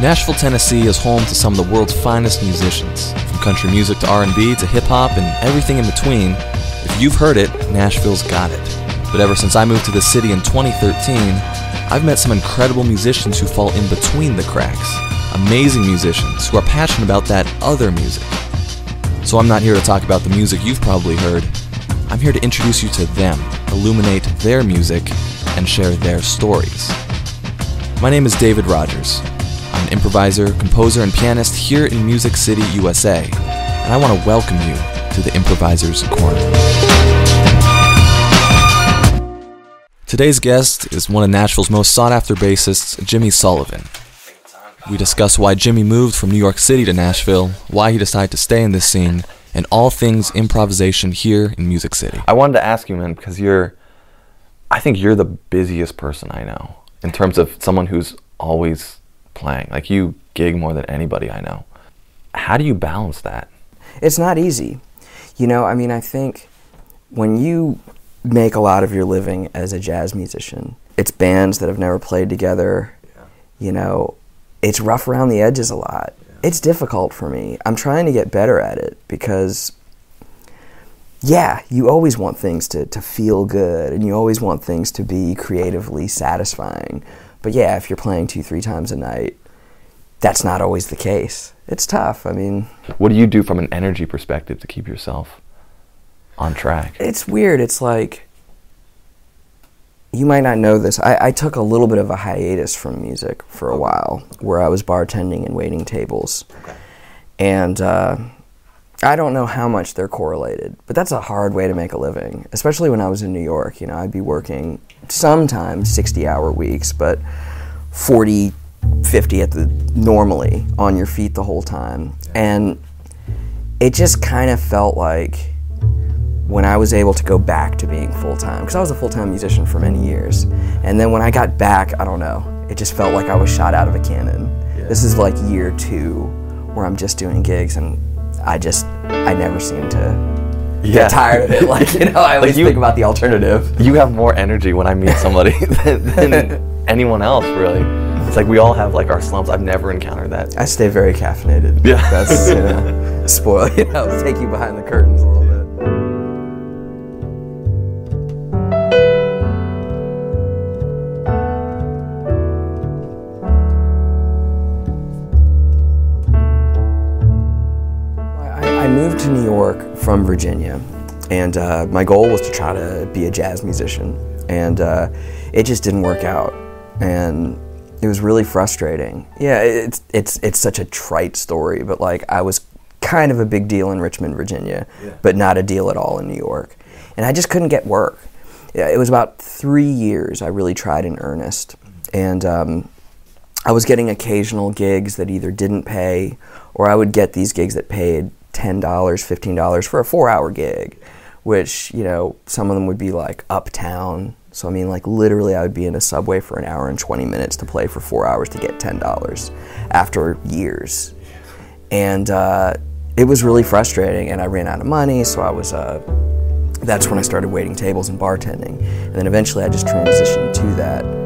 Nashville, Tennessee is home to some of the world's finest musicians, from country music to R&B to hip hop and everything in between. If you've heard it, Nashville's got it. But ever since I moved to the city in 2013, I've met some incredible musicians who fall in between the cracks. Amazing musicians who are passionate about that other music. So I'm not here to talk about the music you've probably heard. I'm here to introduce you to them, illuminate their music, and share their stories. My name is David Rogers. An improviser, composer, and pianist here in Music City, USA, and I want to welcome you to the Improviser's Corner. Today's guest is one of Nashville's most sought after bassists, Jimmy Sullivan. We discuss why Jimmy moved from New York City to Nashville, why he decided to stay in this scene, and all things improvisation here in Music City. I wanted to ask you, man, because you're, I think you're the busiest person I know in terms of someone who's always playing. Like you gig more than anybody I know. How do you balance that? It's not easy. You know, I mean, I think when you make a lot of your living as a jazz musician, it's bands that have never played together. Yeah. You know, it's rough around the edges a lot. Yeah. It's difficult for me. I'm trying to get better at it because yeah, you always want things to, to feel good and you always want things to be creatively satisfying. But yeah, if you're playing two, three times a night, that's not always the case. It's tough. I mean, what do you do from an energy perspective to keep yourself on track? It's weird. It's like, you might not know this. I, I took a little bit of a hiatus from music for a while where I was bartending and waiting tables. And, uh, I don't know how much they're correlated, but that's a hard way to make a living, especially when I was in New York. You know, I'd be working sometimes 60 hour weeks, but 40, 50 at the normally on your feet the whole time. And it just kind of felt like when I was able to go back to being full time, because I was a full time musician for many years. And then when I got back, I don't know, it just felt like I was shot out of a cannon. Yeah. This is like year two where I'm just doing gigs and I just I never seem to yeah. get tired of it. Like you know, I always like you, think about the alternative. You have more energy when I meet somebody than, than anyone else, really. It's like we all have like our slumps. I've never encountered that. I stay very caffeinated. Yeah, that's you know, spoil. You know, take you behind the curtains to New York from Virginia, and uh, my goal was to try to be a jazz musician, and uh, it just didn't work out, and it was really frustrating. Yeah, it's it's it's such a trite story, but like I was kind of a big deal in Richmond, Virginia, yeah. but not a deal at all in New York, and I just couldn't get work. It was about three years I really tried in earnest, and um, I was getting occasional gigs that either didn't pay, or I would get these gigs that paid $10, $15 for a four hour gig, which, you know, some of them would be like uptown. So, I mean, like literally, I would be in a subway for an hour and 20 minutes to play for four hours to get $10 after years. And uh, it was really frustrating, and I ran out of money, so I was. Uh, that's when I started waiting tables and bartending. And then eventually I just transitioned to that.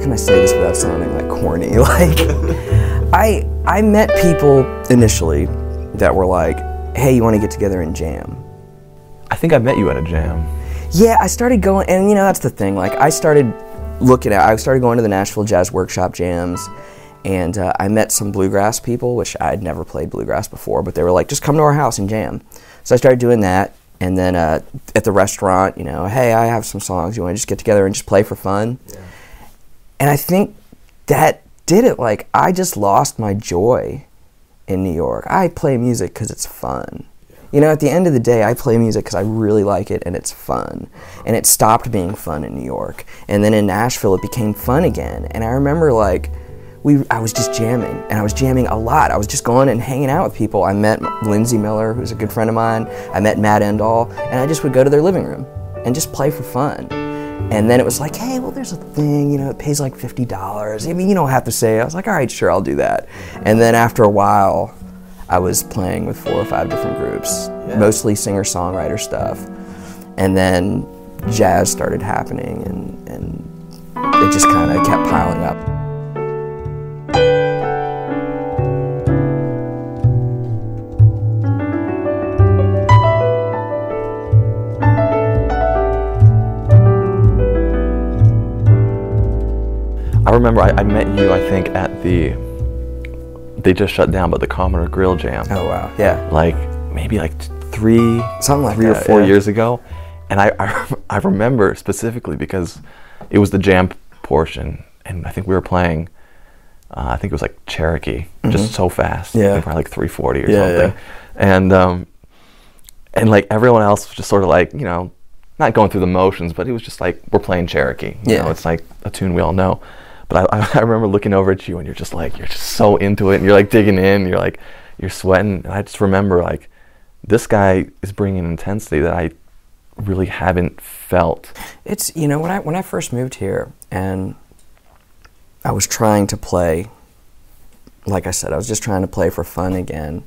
Can I say this without sounding like corny? Like, I I met people initially that were like, "Hey, you want to get together and jam?" I think I met you at a jam. Yeah, I started going, and you know that's the thing. Like, I started looking at, I started going to the Nashville Jazz Workshop jams, and uh, I met some bluegrass people, which I had never played bluegrass before, but they were like, "Just come to our house and jam." So I started doing that, and then uh, at the restaurant, you know, hey, I have some songs. You want to just get together and just play for fun? Yeah. And I think that did it. Like, I just lost my joy in New York. I play music because it's fun. You know, at the end of the day, I play music because I really like it and it's fun. And it stopped being fun in New York. And then in Nashville, it became fun again. And I remember, like, we, I was just jamming, and I was jamming a lot. I was just going and hanging out with people. I met Lindsey Miller, who's a good friend of mine. I met Matt Endall, and I just would go to their living room and just play for fun. And then it was like, hey, well, there's a thing, you know, it pays like $50. I mean, you don't have to say. I was like, all right, sure, I'll do that. And then after a while, I was playing with four or five different groups, Yeah. mostly singer songwriter stuff. And then jazz started happening, and, and it just kind of kept piling up. I remember I, I met you, I think, at the. They just shut down, but the Commodore Grill Jam. Oh, wow. Yeah. Like maybe like three, Something like three or four yeah. years ago, and I, I I remember specifically because it was the jam portion, and I think we were playing. Uh, I think it was like Cherokee, just so fast. Mm-hmm. Yeah. I probably like three forty or Yeah, something, and um, and like everyone else was just sort of like you know, not going through the motions, but it was just like we're playing Cherokee. You Yeah. know, it's like a tune we all know. But I, I remember looking over at you and you're just like you're just so into it and you're like digging in. You're like you're sweating. And I just remember like this guy is bringing intensity that I really haven't felt. It's you know when I when I first moved here and I was trying to play like I said I was just trying to play for fun again.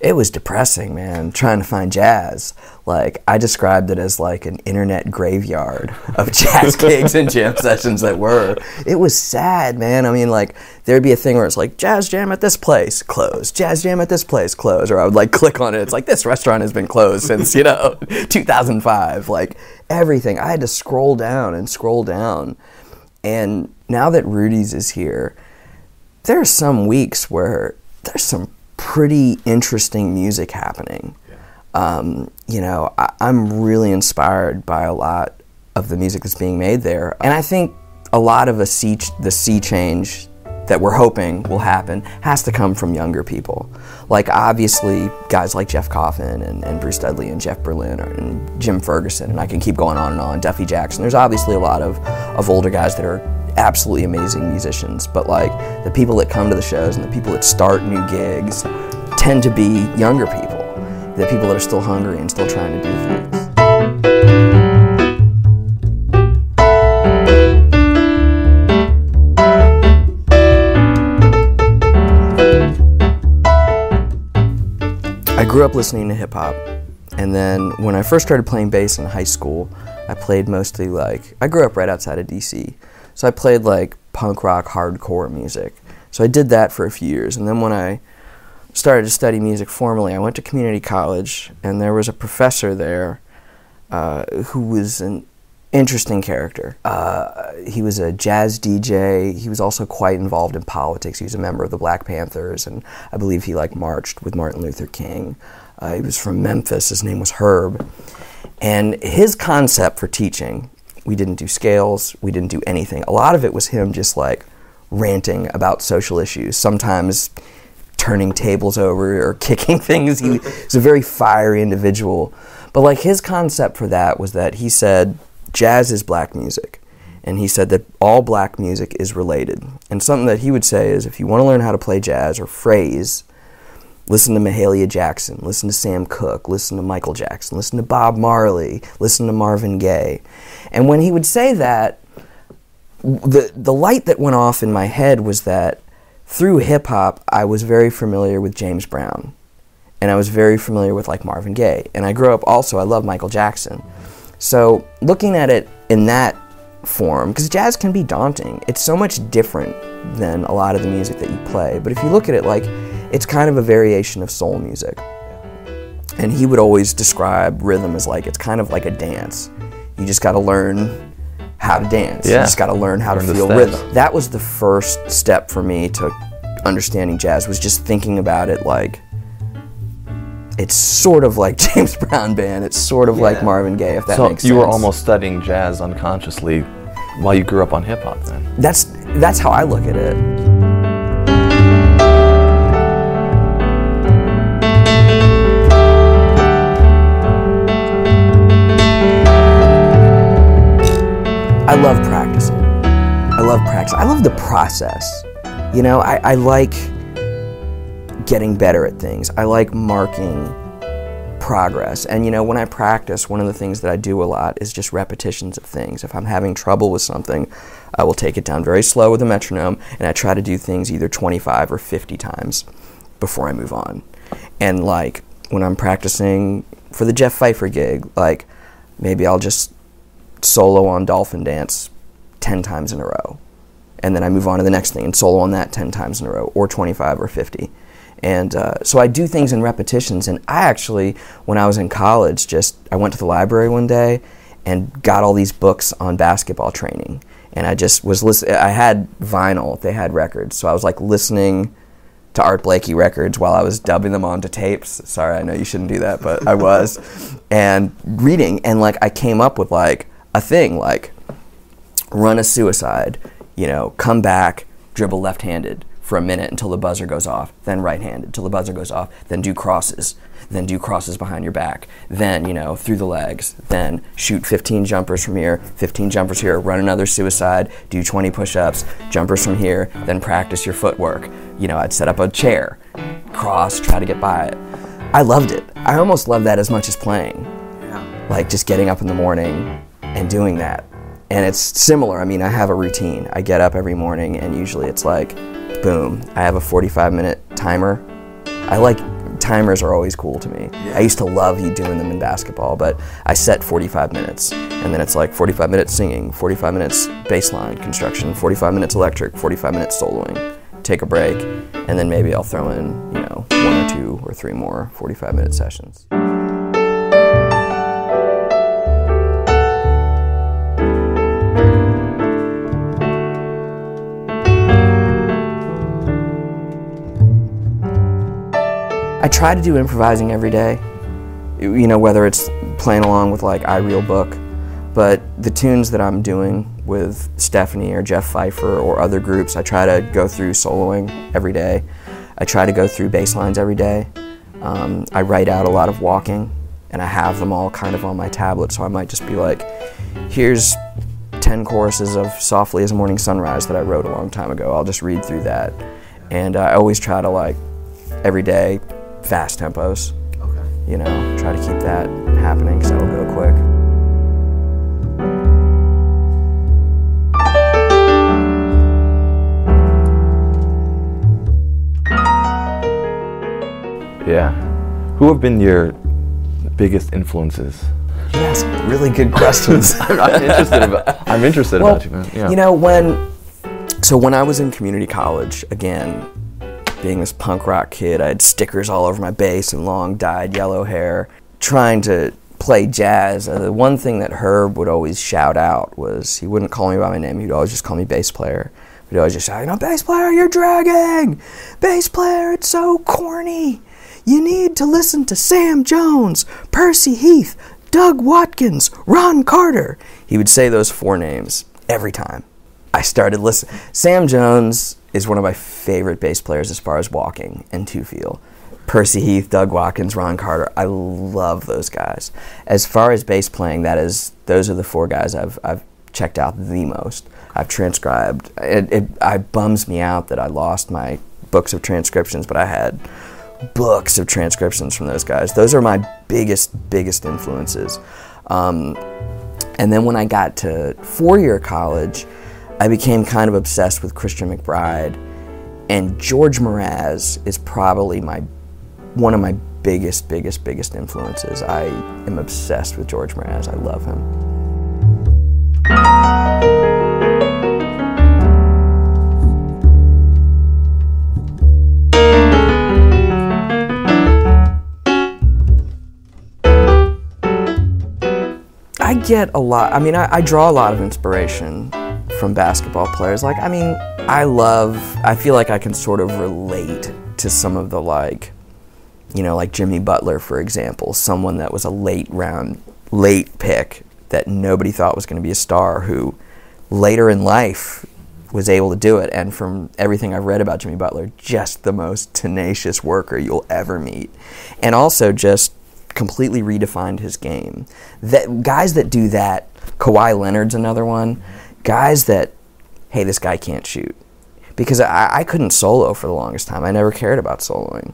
It was depressing, man, trying to find jazz. Like I described it as like an internet graveyard of jazz gigs and jam sessions that were. It was sad, man. I mean like there'd be a thing where it's like jazz jam at this place, closed. Jazz jam at this place, closed. Or I would like click on it. It's like this restaurant has been closed since, you know, 2005. Like everything. I had to scroll down and scroll down. And now that Rudy's is here, there are some weeks where there's some pretty interesting music happening. Um, you know, I, I'm really inspired by a lot of the music that's being made there, and I think a lot of a sea ch- the sea change that we're hoping will happen has to come from younger people. Like obviously, guys like Jeff Coffin and, and Bruce Dudley and Jeff Berlin or, and Jim Ferguson, and I can keep going on and on. Duffy Jackson. There's obviously a lot of of older guys that are absolutely amazing musicians, but like the people that come to the shows and the people that start new gigs tend to be younger people, the people that are still hungry and still trying to do things. I grew up listening to hip hop, and then when I first started playing bass in high school, I played mostly like I grew up right outside of DC, so I played like punk rock, hardcore music. So I did that for a few years, and then when I started to study music formally, I went to community college, and there was a professor there uh, who was an interesting character. Uh, he was a jazz DJ. He was also quite involved in politics. He was a member of the Black Panthers, and I believe he like marched with Martin Luther King. Uh, he was from Memphis. His name was Herb, and his concept for teaching, we didn't do scales. We didn't do anything. A lot of it was him just like ranting about social issues. Sometimes turning tables over or kicking things. He was a very fiery individual. But like his concept for that was that he said jazz is black music. And he said that all black music is related. And something that he would say is if you want to learn how to play jazz or phrase, listen to Mahalia Jackson, listen to Sam Cooke, listen to Michael Jackson, listen to Bob Marley, listen to Marvin Gaye. And when he would say that, the the light that went off in my head was that through hip hop I was very familiar with James Brown and I was very familiar with like Marvin Gaye and I grew up also I love Michael Jackson. So looking at it in that form because jazz can be daunting. It's so much different than a lot of the music that you play. But if you look at it like it's kind of a variation of soul music. And he would always describe rhythm as like it's kind of like a dance. You just got to learn how to dance. Yeah. You just got to learn how Learn to feel rhythm. That was the first step for me to understanding jazz was just thinking about it like it's sort of like James Brown band. It's sort of like Marvin Gaye if that so makes you were almost studying jazz unconsciously while you grew up on hip hop then. That's that's how I look at it. I love practicing. I love practice. I love the process. You know, I, I like getting better at things. I like marking progress. And you know, when I practice, one of the things that I do a lot is just repetitions of things. If I'm having trouble with something, I will take it down very slow with a metronome and I try to do things either 25 or 50 times before I move on. And like when I'm practicing for the Jeff Pfeiffer gig, like maybe I'll just solo on Dolphin Dance 10 times in a row. And then I move on to the next thing and solo on that 10 times in a row, or 25 or 50. And uh, so I do things in repetitions. And I actually, when I was in college, just I went to the library one day and got all these books on basketball training. And I just was listening. I had vinyl; they had records, so I was like listening to Art Blakey records while I was dubbing them onto tapes. Sorry, I know you shouldn't do that, but I was, and reading. And like I came up with like a thing like run a suicide, you know, come back, dribble left-handed, for a minute until the buzzer goes off, then right handed until the buzzer goes off, then do crosses, then do crosses behind your back, then, you know, through the legs, then shoot 15 jumpers from here, 15 jumpers here, run another suicide, do 20 push ups, jumpers from here, then practice your footwork. You know, I'd set up a chair, cross, try to get by it. I loved it. I almost loved that as much as playing. Like just getting up in the morning and doing that. And it's similar. I mean, I have a routine. I get up every morning, and usually it's like, boom, I have a 45 minute timer. I like timers are always cool to me. I used to love you doing them in basketball, but I set 45 minutes, and then it's like 45 minutes singing, 45 minutes baseline construction, 45 minutes electric, 45 minutes soloing. Take a break, and then maybe I'll throw in, you know, one or two or three more 45 minute sessions. I try to do improvising every day. You know, whether it's playing along with like I Real Book, but the tunes that I'm doing with Stephanie or Jeff Pfeiffer or other groups, I try to go through soloing every day. I try to go through bass lines every day. Um, I write out a lot of walking, and I have them all kind of on my tablet, so I might just be like, here's 10 choruses of Softly as Morning Sunrise that I wrote a long time ago. I'll just read through that. And uh, I always try to, like, every day fast tempos. Okay. You know, try to keep that happening because that'll go quick. Yeah. Who have been your biggest influences? You ask really good questions. I'm, I'm, interested about. I'm interested well, about you, man. Yeah. You know when. So when I was in community college, again, being this punk rock kid. I had stickers all over my bass and long dyed yellow hair, trying to play jazz. Uh, the one thing that Herb would always shout out was he wouldn't call me by my name. He'd always just call me bass player. He'd always just shout, "You know, bass player, you're dragging. Bass player, it's so corny. You need to listen to Sam Jones, Percy Heath, Doug Watkins, Ron Carter." He would say those four names every time. I started listening. Sam Jones is one of my favorite bass players as far as walking and two feel. Percy Heath, Doug Watkins, Ron Carter. I love those guys. As far as bass playing, that is those are the four guys I've I've checked out the most. I've transcribed. It, it, it bums me out that I lost my books of transcriptions, but I had books of transcriptions from those guys. Those are my biggest biggest influences. Um, and then when I got to four year college I became kind of obsessed with Christian McBride, and George Mraz is probably my one of my biggest, biggest, biggest influences. I am obsessed with George Mraz. I love him. I get a lot, I mean, I, I draw a lot of inspiration from basketball players. Like, I mean, I love, I feel like I can sort of relate to some of the, like, you know, like Jimmy Butler, for example, someone that was a late round, late pick that nobody thought was going to be a star who later in life was able to do it. And from everything I've read about Jimmy Butler, just the most tenacious worker you'll ever meet. And also just completely redefined his game. That guys that do that, Kawhi Leonard's another one guys that, hey, this guy can't shoot. Because I, I couldn't solo for the longest time. I never cared about soloing.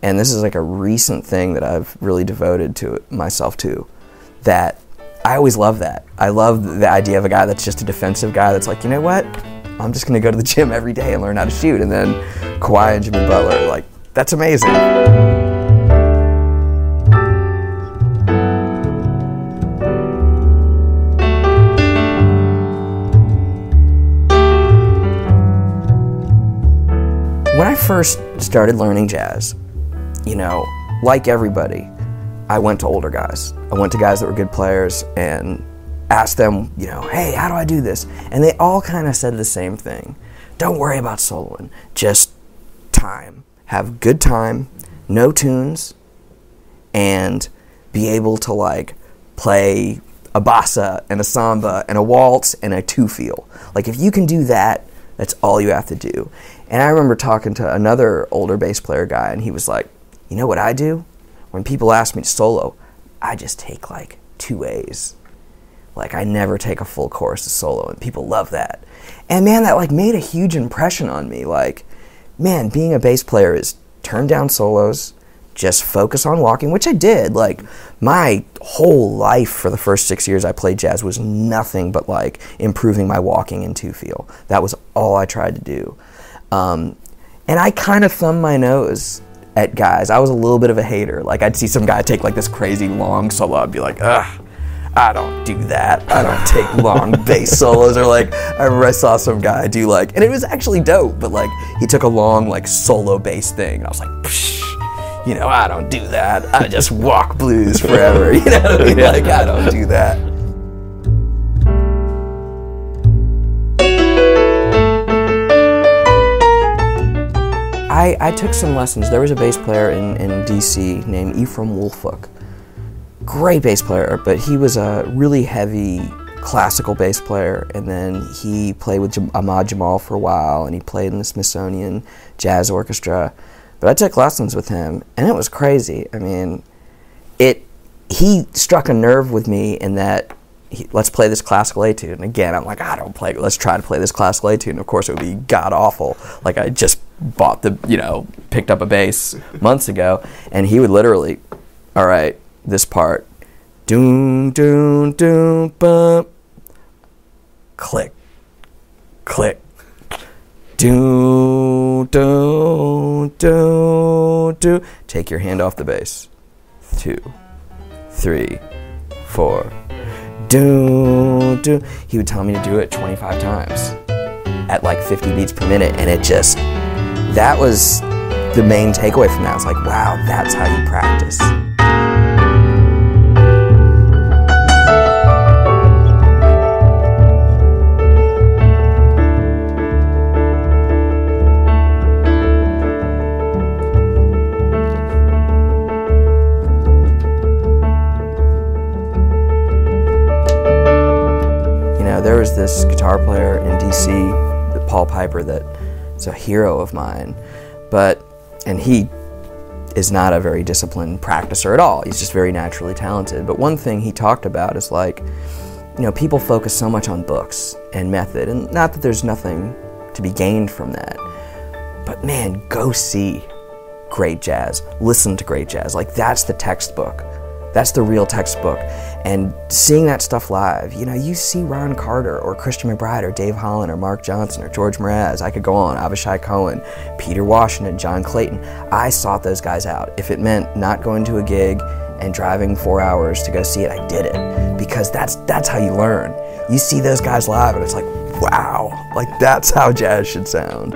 And this is like a recent thing that I've really devoted to myself to. That I always love that. I love the idea of a guy that's just a defensive guy that's like, you know what? I'm just going to go to the gym every day and learn how to shoot. And then Kawhi and Jimmy Butler, like, that's amazing. Started learning jazz, you know, like everybody, I went to older guys. I went to guys that were good players and asked them, you know, hey, how do I do this? And they all kind of said the same thing. Don't worry about soloing, just time. Have good time, no tunes, and be able to like play a bossa and a samba and a waltz and a two feel. Like if you can do that, that's all you have to do. And I remember talking to another older bass player guy, and he was like, "You know what I do? When people ask me to solo, I just take like two A's. Like I never take a full chorus of solo, and people love that. And man, that like made a huge impression on me. Like, man, being a bass player is turn down solos, just focus on walking, which I did. Like my whole life for the first six years I played jazz was nothing but like improving my walking and two feel. That was all I tried to do. Um, and I kind of thumbed my nose at guys. I was a little bit of a hater. Like I'd see some guy take like this crazy long solo, I'd be like, ugh. I don't do that. I don't take long bass solos. Or like, I remember I saw some guy do like, and it was actually dope. But like, he took a long like solo bass thing, and I was like, Psh, you know, I don't do that. I just walk blues forever. You know what I mean? Like, I don't do that. I, I took some lessons. There was a bass player in, in DC named Ephraim Wolfolk. Great bass player, but he was a really heavy classical bass player, and then he played with Ahmad Jamal for a while, and he played in the Smithsonian Jazz Orchestra. But I took lessons with him, and it was crazy. I mean, it he struck a nerve with me in that he, let's play this classical etude. And again, I'm like, I don't play. Let's try to play this classical etude. And of course, it would be god awful. Like I just bought the, you know, picked up a bass months ago, and he would literally, all right, this part, doom doom doom bump, click, click, doom doom doom doom. Take your hand off the bass. Two, three, four do do. He would tell me to do it 25 times at like 50 beats per minute, and it just that was the main takeaway from that. It's like, wow, that's how you practice. You know, there was this guitar player in DC, Paul Pieper, that is a hero of mine. But, and he is not a very disciplined practicer at all. He's just very naturally talented. But one thing he talked about is like, you know, people focus so much on books and method, and not that there's nothing to be gained from that. But man, go see great jazz. Listen to great jazz. Like, that's the textbook. That's the real textbook. And seeing that stuff live, you know, you see Ron Carter or Christian McBride or Dave Holland or Mark Johnson or George Mraz. I could go on. Avishai Cohen, Peter Washington, John Clayton. I sought those guys out. If it meant not going to a gig and driving four hours to go see it, I did it because that's that's how you learn. You see those guys live, and it's like, wow, like that's how jazz should sound.